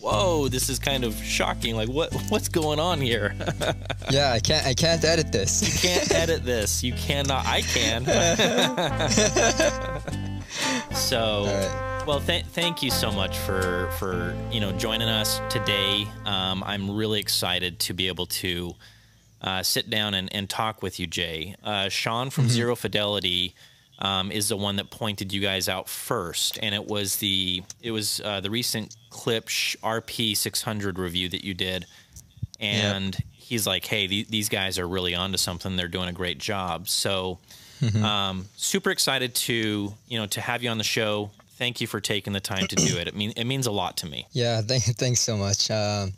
whoa, this is kind of shocking. Like, what what's going on here? yeah, I can't I can't edit this. you can't edit this. You cannot. I can. so, right. well, th- thank you so much for for you know joining us today. Um, I'm really excited to be able to uh, sit down and, and talk with you, Jay. Uh, Sean from mm-hmm. Zero Fidelity um, is the one that pointed you guys out first, and it was the it was uh, the recent Klipsch RP 600 review that you did, and yep. he's like, "Hey, th- these guys are really onto something. They're doing a great job." So, mm-hmm. um, super excited to you know to have you on the show. Thank you for taking the time to do it. It mean it means a lot to me. Yeah, th- thanks so much. Um,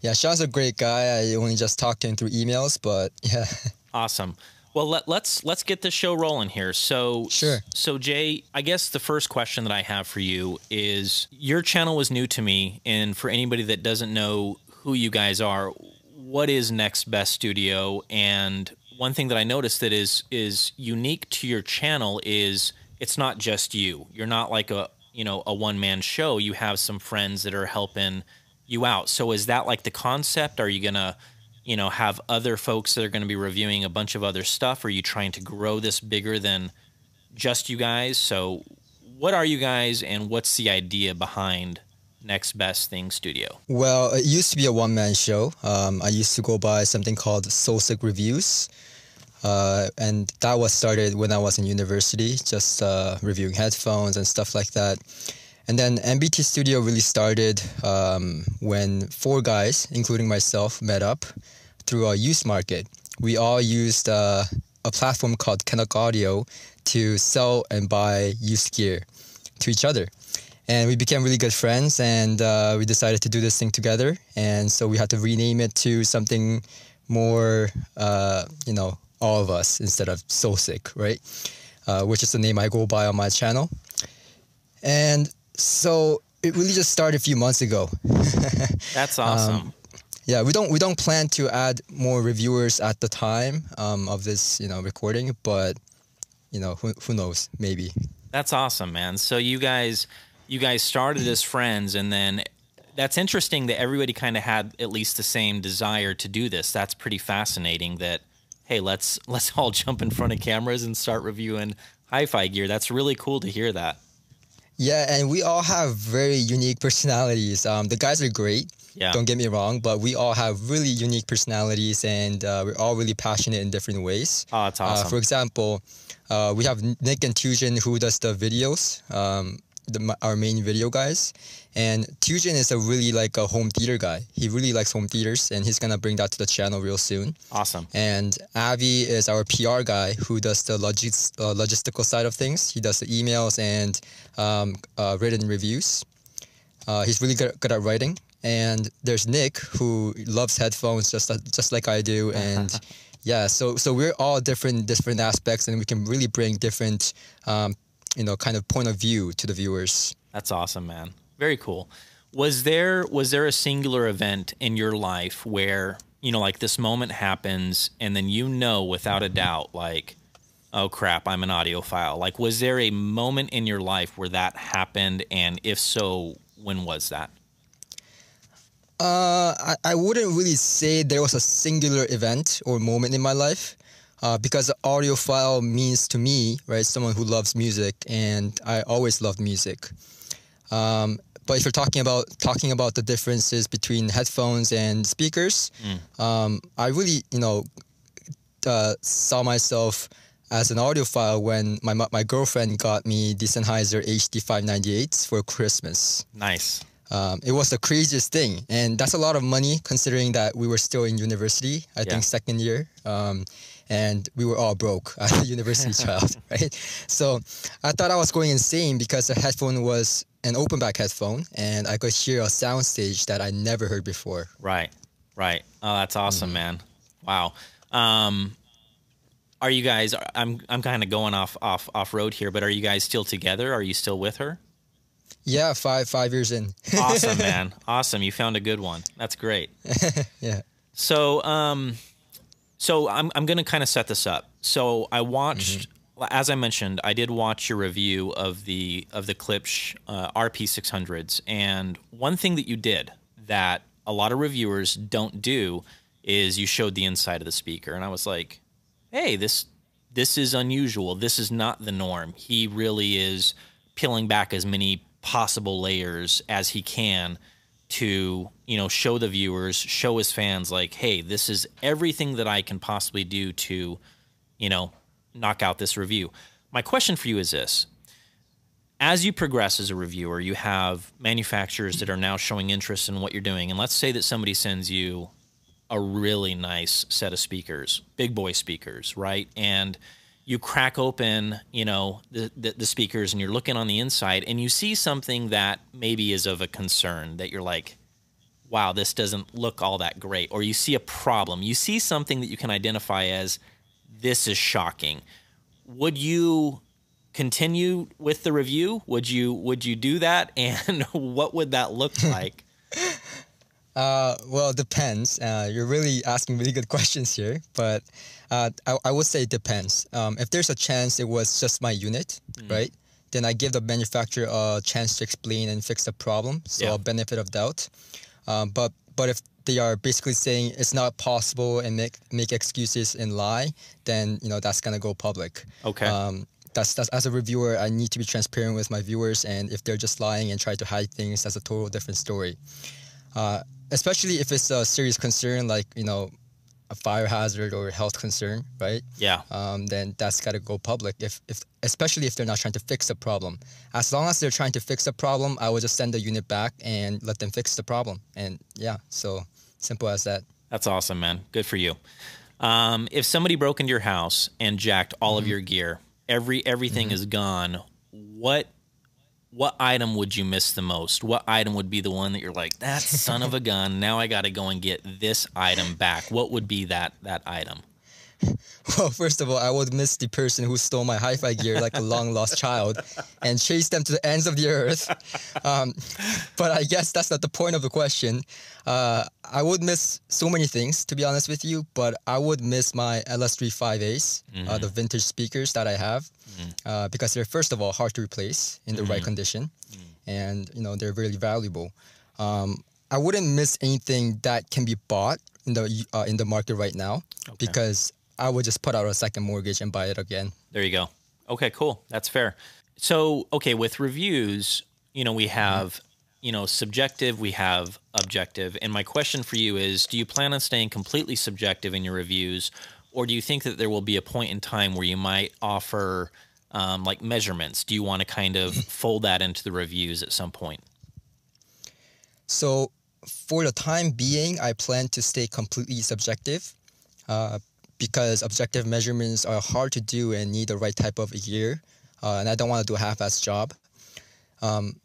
yeah, Sean's a great guy. I only just talked to him through emails, but yeah. Awesome. Well, let, us let's, let's get the show rolling here. So, sure. So, Jay, I guess the first question that I have for you is: your channel was new to me, and for anybody that doesn't know who you guys are, what is Next Best Studio? And one thing that I noticed that is is unique to your channel is it's not just you. You're not like a you know a one man show. You have some friends that are helping you out. So, is that like the concept? Are you gonna you know have other folks that are going to be reviewing a bunch of other stuff? Are you trying to grow this bigger than just you guys? So, what are you guys, and what's the idea behind Next Best Thing Studio? Well, it used to be a one man show. Um, I used to go by something called Soulsick Reviews. Uh, and that was started when I was in university, just uh, reviewing headphones and stuff like that. And then NBT Studio really started um, when four guys, including myself, met up through a used market. We all used uh, a platform called Canuck Audio to sell and buy used gear to each other. And we became really good friends, and uh, we decided to do this thing together. And so we had to rename it to something more, uh, you know, all of us instead of Soul Sick, right? Uh, which is the name I go by on my channel. And so it really just started a few months ago. That's awesome. Um, yeah, we don't we don't plan to add more reviewers at the time um, of this you know recording, but you know who who knows maybe. That's awesome, man. So you guys you guys started as friends, and then that's interesting that everybody kind of had at least the same desire to do this. That's pretty fascinating. That hey, let's let's all jump in front of cameras and start reviewing hi-fi gear. That's really cool to hear that. Yeah, and we all have very unique personalities. Um, the guys are great. Yeah. Don't get me wrong, but we all have really unique personalities, and uh, we're all really passionate in different ways. Oh, that's awesome. Uh, for example, uh, we have Nick and Tusion who does the videos. Um, the, our main video guys. And Tujin is a really like a home theater guy. He really likes home theaters, and he's gonna bring that to the channel real soon. Awesome. And Avi is our PR guy who does the logis- uh, logistical side of things. He does the emails and um, uh, written reviews. Uh, he's really good, good at writing. And there's Nick who loves headphones just just like I do, and yeah, so so we're all different different aspects, and we can really bring different um, you know kind of point of view to the viewers. That's awesome, man. Very cool. Was there was there a singular event in your life where you know like this moment happens and then you know without a doubt like oh crap i'm an audiophile like was there a moment in your life where that happened and if so when was that uh, I, I wouldn't really say there was a singular event or moment in my life uh, because audiophile means to me, right, someone who loves music, and I always loved music. Um, but if you're talking about talking about the differences between headphones and speakers, mm. um, I really, you know, uh, saw myself as an audiophile when my my girlfriend got me the Sennheiser HD 598s for Christmas. Nice. Um, it was the craziest thing, and that's a lot of money considering that we were still in university. I yeah. think second year. Um, and we were all broke a university child, right? So I thought I was going insane because the headphone was an open back headphone and I could hear a sound stage that I never heard before. Right, right. Oh, that's awesome, mm-hmm. man. Wow. Um, are you guys? I'm I'm kind of going off off off road here, but are you guys still together? Are you still with her? Yeah, five five years in. awesome, man. Awesome. You found a good one. That's great. yeah. So, um, so I'm I'm gonna kind of set this up. So I watched mm-hmm. as I mentioned, I did watch your review of the of the Klipsch uh, RP600s, and one thing that you did that a lot of reviewers don't do is you showed the inside of the speaker, and I was like, "Hey, this this is unusual. This is not the norm." He really is peeling back as many possible layers as he can to you know show the viewers, show his fans, like, "Hey, this is everything that I can possibly do to." you know, knock out this review. My question for you is this. As you progress as a reviewer, you have manufacturers that are now showing interest in what you're doing. And let's say that somebody sends you a really nice set of speakers, big boy speakers, right? And you crack open, you know, the, the, the, speakers and you're looking on the inside and you see something that maybe is of a concern that you're like, wow, this doesn't look all that great. Or you see a problem. You see something that you can identify as this is shocking. Would you continue with the review? Would you would you do that? And what would that look like? Uh, well, it depends. Uh, you're really asking really good questions here, but uh, I, I would say it depends. Um, if there's a chance it was just my unit, mm. right? Then I give the manufacturer a chance to explain and fix the problem, so yeah. a benefit of doubt. Um, but but if they are basically saying it's not possible and make make excuses and lie, then you know that's gonna go public. Okay. Um, that's that's as a reviewer, I need to be transparent with my viewers, and if they're just lying and try to hide things, that's a total different story. Uh, especially if it's a serious concern, like you know, a fire hazard or a health concern, right? Yeah. Um, then that's got to go public. If, if especially if they're not trying to fix the problem. As long as they're trying to fix the problem, I will just send the unit back and let them fix the problem. And yeah, so simple as that. That's awesome, man. Good for you. Um, if somebody broke into your house and jacked all mm-hmm. of your gear, every everything mm-hmm. is gone. What what item would you miss the most? What item would be the one that you're like, that son of a gun, now I got to go and get this item back? What would be that that item? Well, first of all, I would miss the person who stole my hi-fi gear like a long lost child and chase them to the ends of the earth. Um, but I guess that's not the point of the question. Uh, I would miss so many things, to be honest with you, but I would miss my LS3 5As, mm-hmm. uh, the vintage speakers that I have, mm-hmm. uh, because they're first of all hard to replace in the mm-hmm. right condition, mm. and you know they're really valuable. Um, I wouldn't miss anything that can be bought in the uh, in the market right now okay. because I would just put out a second mortgage and buy it again. There you go. Okay, cool. That's fair. So, okay, with reviews, you know, we have, mm-hmm. you know, subjective, we have objective. And my question for you is do you plan on staying completely subjective in your reviews, or do you think that there will be a point in time where you might offer um, like measurements? Do you want to kind of fold that into the reviews at some point? So, for the time being, I plan to stay completely subjective. Uh, because objective measurements are hard to do and need the right type of gear. Uh, and I don't want to do a half-ass job. Um,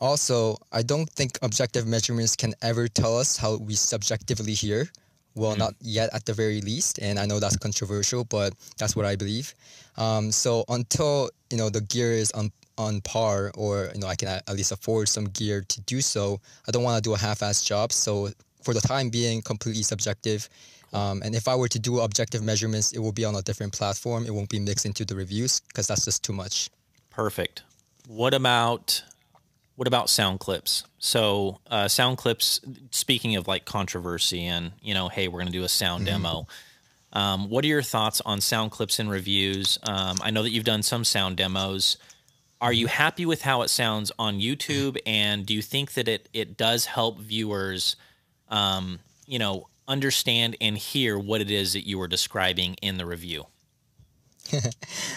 also, I don't think objective measurements can ever tell us how we subjectively hear. Well, mm. not yet at the very least, and I know that's controversial, but that's what I believe. Um, so until you know the gear is on on par, or you know I can at least afford some gear to do so, I don't want to do a half-ass job. So for the time being, completely subjective, um, and if I were to do objective measurements, it will be on a different platform. It won't be mixed into the reviews because that's just too much. Perfect. What about what about sound clips? So uh, sound clips. Speaking of like controversy and you know, hey, we're going to do a sound mm-hmm. demo. Um, what are your thoughts on sound clips and reviews? Um, I know that you've done some sound demos. Are you happy with how it sounds on YouTube? And do you think that it it does help viewers, um, you know, understand and hear what it is that you were describing in the review?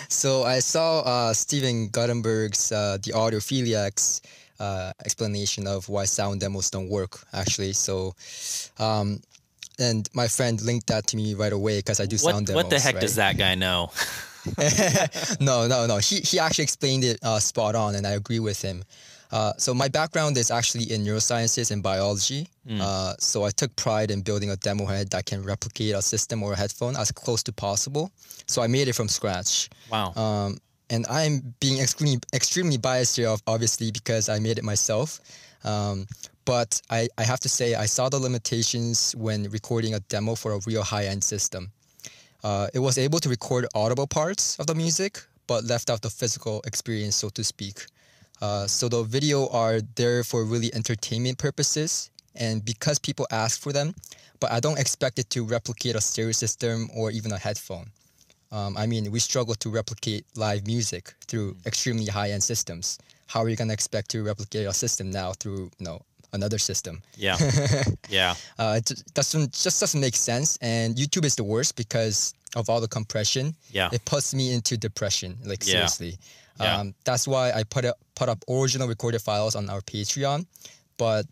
so I saw uh, Steven Guttenberg's uh, The Audiophiliacs uh, explanation of why sound demos don't work, actually. So, um, and my friend linked that to me right away because I do what, sound demos. What the heck right? does that guy know? no, no, no. He, he actually explained it uh, spot on, and I agree with him. Uh, so my background is actually in neurosciences and biology. Mm. Uh, so I took pride in building a demo head that can replicate a system or a headphone as close to possible. So I made it from scratch. Wow. Um, and I'm being extremely extremely biased here, obviously, because I made it myself. Um, but I, I have to say, I saw the limitations when recording a demo for a real high end system. Uh, it was able to record audible parts of the music, but left out the physical experience, so to speak. Uh, so the video are there for really entertainment purposes, and because people ask for them, but I don't expect it to replicate a stereo system or even a headphone. Um, I mean, we struggle to replicate live music through extremely high-end systems. How are you gonna expect to replicate a system now through you know another system? Yeah. yeah. Uh, it doesn't just doesn't make sense. And YouTube is the worst because of all the compression. Yeah. It puts me into depression. Like Yeah. seriously. Yeah. Um, that's why I put up put up original recorded files on our Patreon, but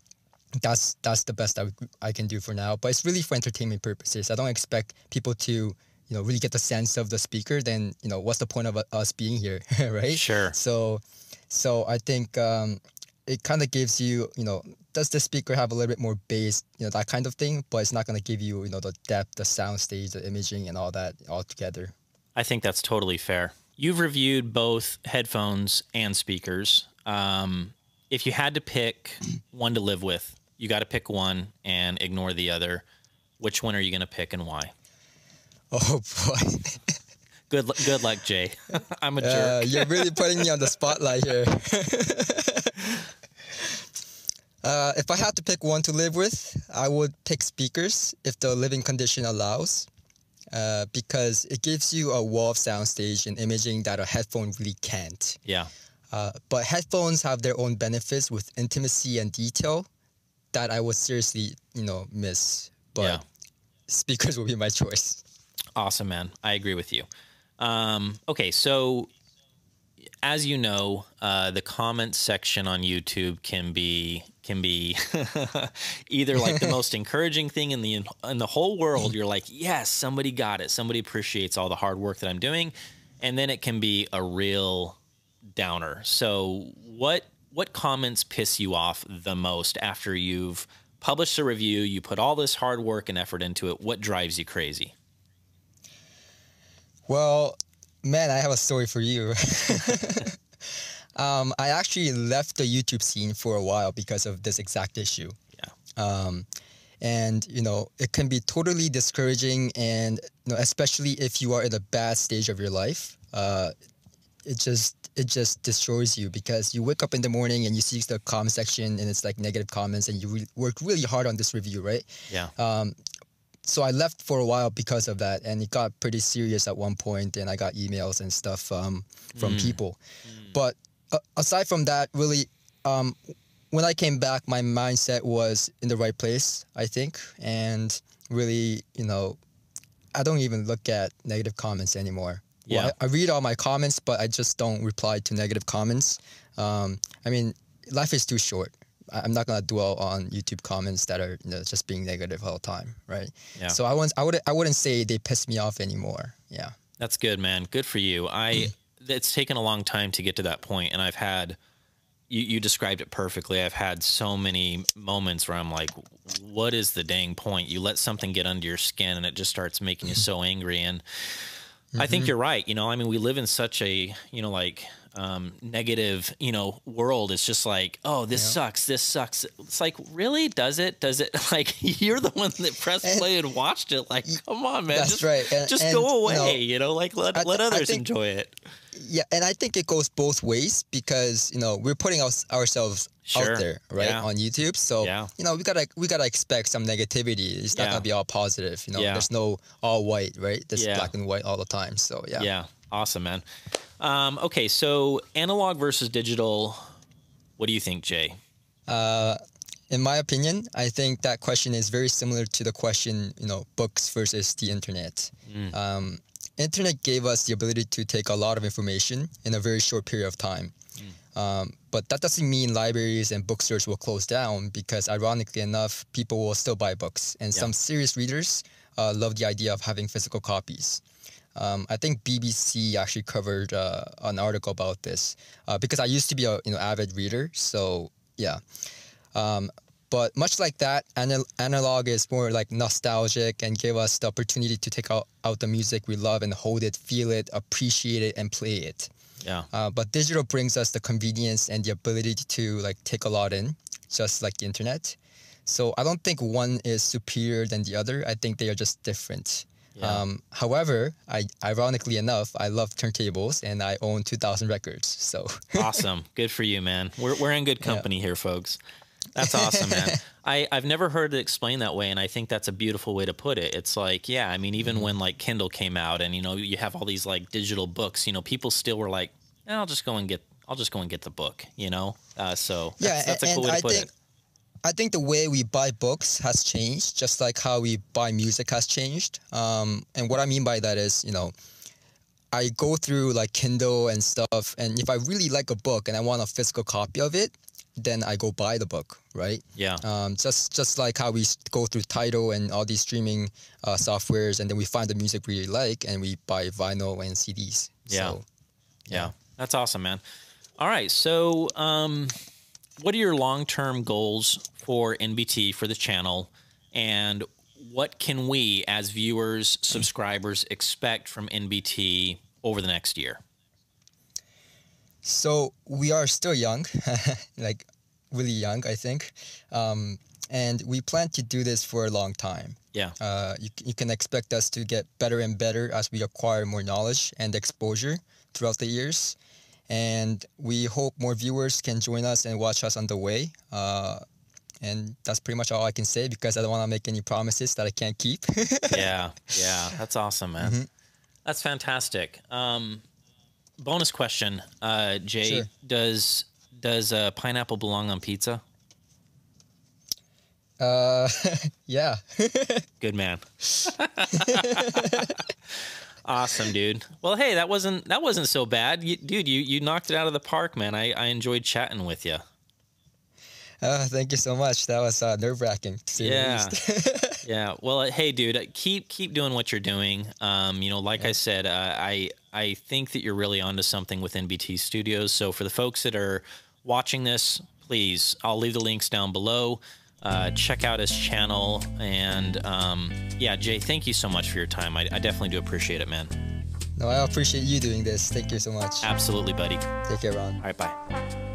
that's that's the best I, I can do for now. But it's really for entertainment purposes. I don't expect people to you know really get the sense of the speaker. Then you know what's the point of us being here, right? Sure. So, so I think um, it kind of gives you, you know, does the speaker have a little bit more bass, you know, that kind of thing, but it's not going to give you, you know, the depth, the sound stage, the imaging, and all that all together. I think that's totally fair. You've reviewed both headphones and speakers. Um, if you had to pick one to live with, you got to pick one and ignore the other. Which one are you going to pick and why? Oh boy, Good, good luck, Jay. I'm a uh, jerk. you're really putting me on the spotlight here. uh, if I had to pick one to live with, I would pick speakers if the living condition allows. Uh, because it gives you a wall of soundstage and imaging that a headphone really can't. Yeah, Uh, but headphones have their own benefits with intimacy and detail that I would seriously, you know, miss. But Yeah. speakers will be my choice. Awesome, man. I agree with you. Um, okay, so as you know, uh, the comments section on YouTube can be can be either like the most encouraging thing in the in the whole world. You're like, yes, somebody got it. Somebody appreciates all the hard work that I'm doing, and then it can be a real downer. So, what what comments piss you off the most after you've published a review? You put all this hard work and effort into it. What drives you crazy? Well, man, I have a story for you. um, I actually left the YouTube scene for a while because of this exact issue. Yeah. Um, and you know, it can be totally discouraging, and you know, especially if you are in a bad stage of your life. Uh, it just it just destroys you because you wake up in the morning and you see the comment section and it's like negative comments and you re- worked really hard on this review, right? Yeah. Um, so I left for a while because of that, and it got pretty serious at one point, and I got emails and stuff um, from people. But uh, aside from that, really, um, when I came back, my mindset was in the right place, I think, and really, you know, I don't even look at negative comments anymore. Well, Yeah. I, I read all my comments, but I just don't reply to negative comments. Um, I mean, life is too short. I'm not gonna dwell on YouTube comments that are you know, just being negative all the time, right? Yeah. So I wouldn't, I would, I wouldn't say they piss me off anymore. Yeah. That's good, man. Good for you. I mm. it's taken a long time to get to that point, and I've had you, you described it perfectly. I've had so many moments where I'm like, what is the dang point? You let something get under your skin and it just starts making you mm-hmm. so angry. And I think mm-hmm. you're right. You know, I mean, we live in such a, you know, like um, negative, you know, world. It's just like, oh, this sucks. This sucks. It's like, really? Does it? Does it? Like, you're the one that pressed And- play and watched it. Like, come on, man. That's just, right. And- just and, go you away. know, You know, like let, I let others think- enjoy it. Yeah, and I think it goes both ways because you know we're putting our, ourselves Sure. out there, right, Yeah. on YouTube. So Yeah. you know we gotta we gotta expect some negativity. It's not Yeah. gonna be all positive. You know, Yeah. there's no all white, right? There's Yeah. black and white all the time. So yeah. Yeah. Awesome, man. Um, okay, so analog versus digital. What do you think, Jay? Uh, in my opinion, I think that question is very similar to the question, you know, books versus the internet. Um, internet gave us the ability to take a lot of information in a very short period of time. Um, but that doesn't mean libraries and bookstores will close down because, ironically enough, people will still buy books, and Yeah. some serious readers uh, love the idea of having physical copies. Um, I think BBC actually covered uh, an article about this uh, because I used to be a you know avid reader. So yeah, um, but much like that, anal- analog is more like nostalgic and give us the opportunity to take out, out the music we love and hold it, feel it, appreciate it, and play it. Yeah. Uh, but digital brings us the convenience and the ability to like take a lot in, just like the internet. So I don't think one is superior than the other. I think they are just different. Yeah. Um, however, I ironically enough, I love turntables and I own 2,000 records. So awesome. Good for you, man. We're, we're in good company here, folks. That's awesome, man. I, I've never heard it explained that way, and I think that's a beautiful way to put it. It's like, yeah, I mean, even Mm-hmm. when like Kindle came out and you know, you have all these like digital books, you know, people still were like, eh, I'll just go and get I'll just go and get the book, you know? Uh, so that's, yeah, that's a cool way to I put think it. I think the way we buy books has changed, just like how we buy music has changed. Um, and what I mean by that is, you know, I go through like Kindle and stuff, and if I really like a book and I want a physical copy of it, then I go buy the book, right? Yeah. Um, just just like how we go through Tidal and all these streaming uh, softwares, and then we find the music we really like, and we buy vinyl and CDs. Yeah. So, Yeah, that's awesome, man. All right, so um, what are your long-term goals for NBT for the channel, and what can we as viewers, subscribers expect from NBT over the next year? So we are still young, like really young, I think, um, and we plan to do this for a long time. Yeah, Uh, you, you can expect us to get better and better as we acquire more knowledge and exposure throughout the years. And we hope more viewers can join us and watch us on the way. Uh, and that's pretty much all I can say because I don't want to make any promises that I can't keep. yeah, yeah. That's awesome, man. Mm-hmm. That's fantastic. Um, bonus question, uh, Jay: Sure. Does does uh, pineapple belong on pizza? uh, yeah. Good man. Awesome, dude. Well, hey, that wasn't that wasn't so bad, you, dude. You you knocked it out of the park, man. I, I enjoyed chatting with you. Uh, thank you so much. That was uh, nerve wracking. Yeah. Yeah. Well, uh, hey, dude, uh, keep keep doing what you're doing. Um, you know, like I said, uh, I I think that you're really onto something with NBT Studios. So for the folks that are watching this, please, I'll leave the links down below. Uh, check out his channel, and um, yeah, Jay, thank you so much for your time. I, I definitely do appreciate it, man. no, I appreciate you doing this. Thank you so much. Absolutely, buddy. Take care, Ron. All right, bye.